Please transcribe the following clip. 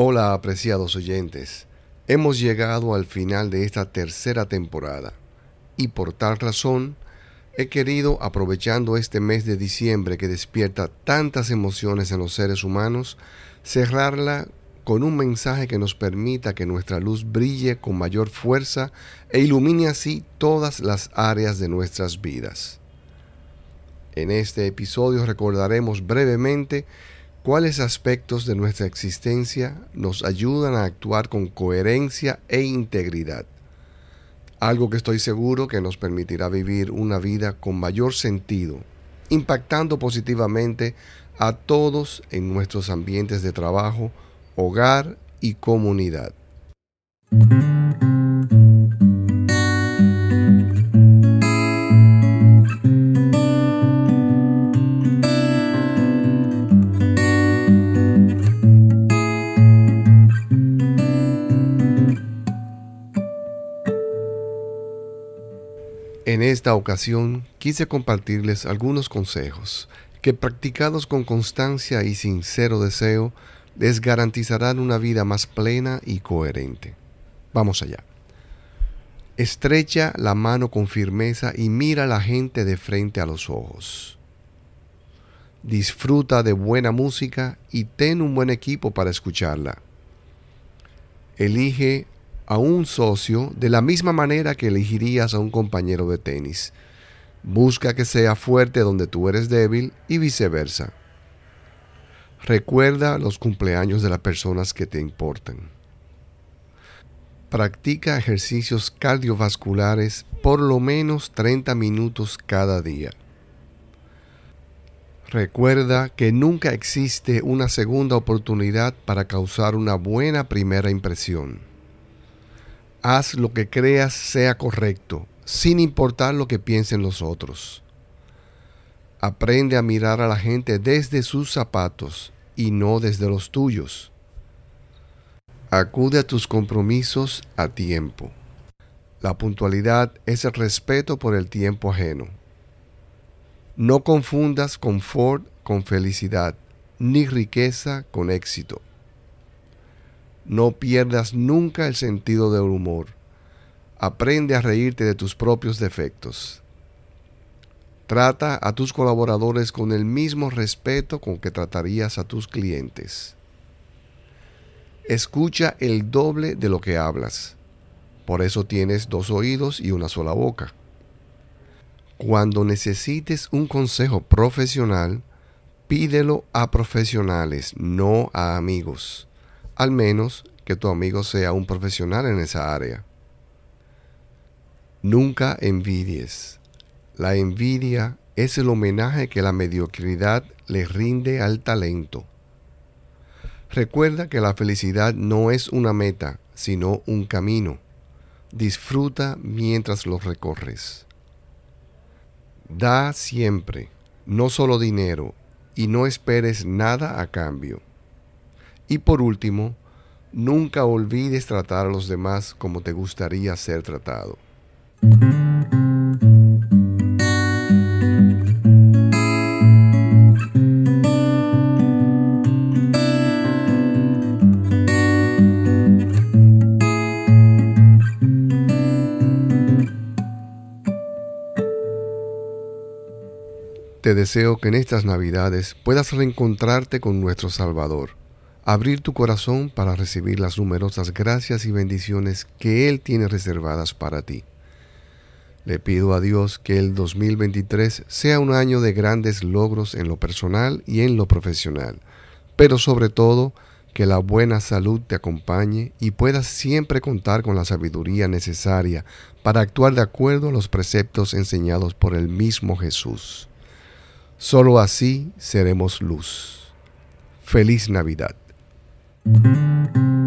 Hola apreciados oyentes, hemos llegado al final de esta tercera temporada. Y por tal razón he querido, aprovechando este mes de diciembre que despierta tantas emociones en los seres humanos, cerrarla con un mensaje que nos permita que nuestra luz brille con mayor fuerza e ilumine así todas las áreas de nuestras vidas. En este episodio recordaremos brevemente cuáles aspectos de nuestra existencia nos ayudan a actuar con coherencia e integridad. Algo que estoy seguro que nos permitirá vivir una vida con mayor sentido, impactando positivamente a todos en nuestros ambientes de trabajo, hogar y comunidad. En esta ocasión quise compartirles algunos consejos que practicados con constancia y sincero deseo les garantizarán una vida más plena y coherente. Vamos allá. Estrecha la mano con firmeza y mira a la gente de frente a los ojos. Disfruta de buena música y ten un buen equipo para escucharla. Elige a un socio de la misma manera que elegirías a un compañero de tenis. Busca que sea fuerte donde tú eres débil y viceversa. Recuerda los cumpleaños de las personas que te importan. Practica ejercicios cardiovasculares por lo menos 30 minutos cada día. Recuerda que nunca existe una segunda oportunidad para causar una buena primera impresión. Haz lo que creas sea correcto, sin importar lo que piensen los otros. Aprende a mirar a la gente desde sus zapatos y no desde los tuyos. Acude a tus compromisos a tiempo. La puntualidad es el respeto por el tiempo ajeno. No confundas confort con felicidad, ni riqueza con éxito. No pierdas nunca el sentido del humor. Aprende a reírte de tus propios defectos. Trata a tus colaboradores con el mismo respeto con que tratarías a tus clientes. Escucha el doble de lo que hablas. Por eso tienes dos oídos y una sola boca. Cuando necesites un consejo profesional, pídelo a profesionales, no a amigos al menos que tu amigo sea un profesional en esa área. Nunca envidies. La envidia es el homenaje que la mediocridad le rinde al talento. Recuerda que la felicidad no es una meta, sino un camino. Disfruta mientras lo recorres. Da siempre, no solo dinero, y no esperes nada a cambio. Y por último, nunca olvides tratar a los demás como te gustaría ser tratado. Te deseo que en estas Navidades puedas reencontrarte con nuestro Salvador abrir tu corazón para recibir las numerosas gracias y bendiciones que Él tiene reservadas para ti. Le pido a Dios que el 2023 sea un año de grandes logros en lo personal y en lo profesional, pero sobre todo que la buena salud te acompañe y puedas siempre contar con la sabiduría necesaria para actuar de acuerdo a los preceptos enseñados por el mismo Jesús. Solo así seremos luz. Feliz Navidad. うん。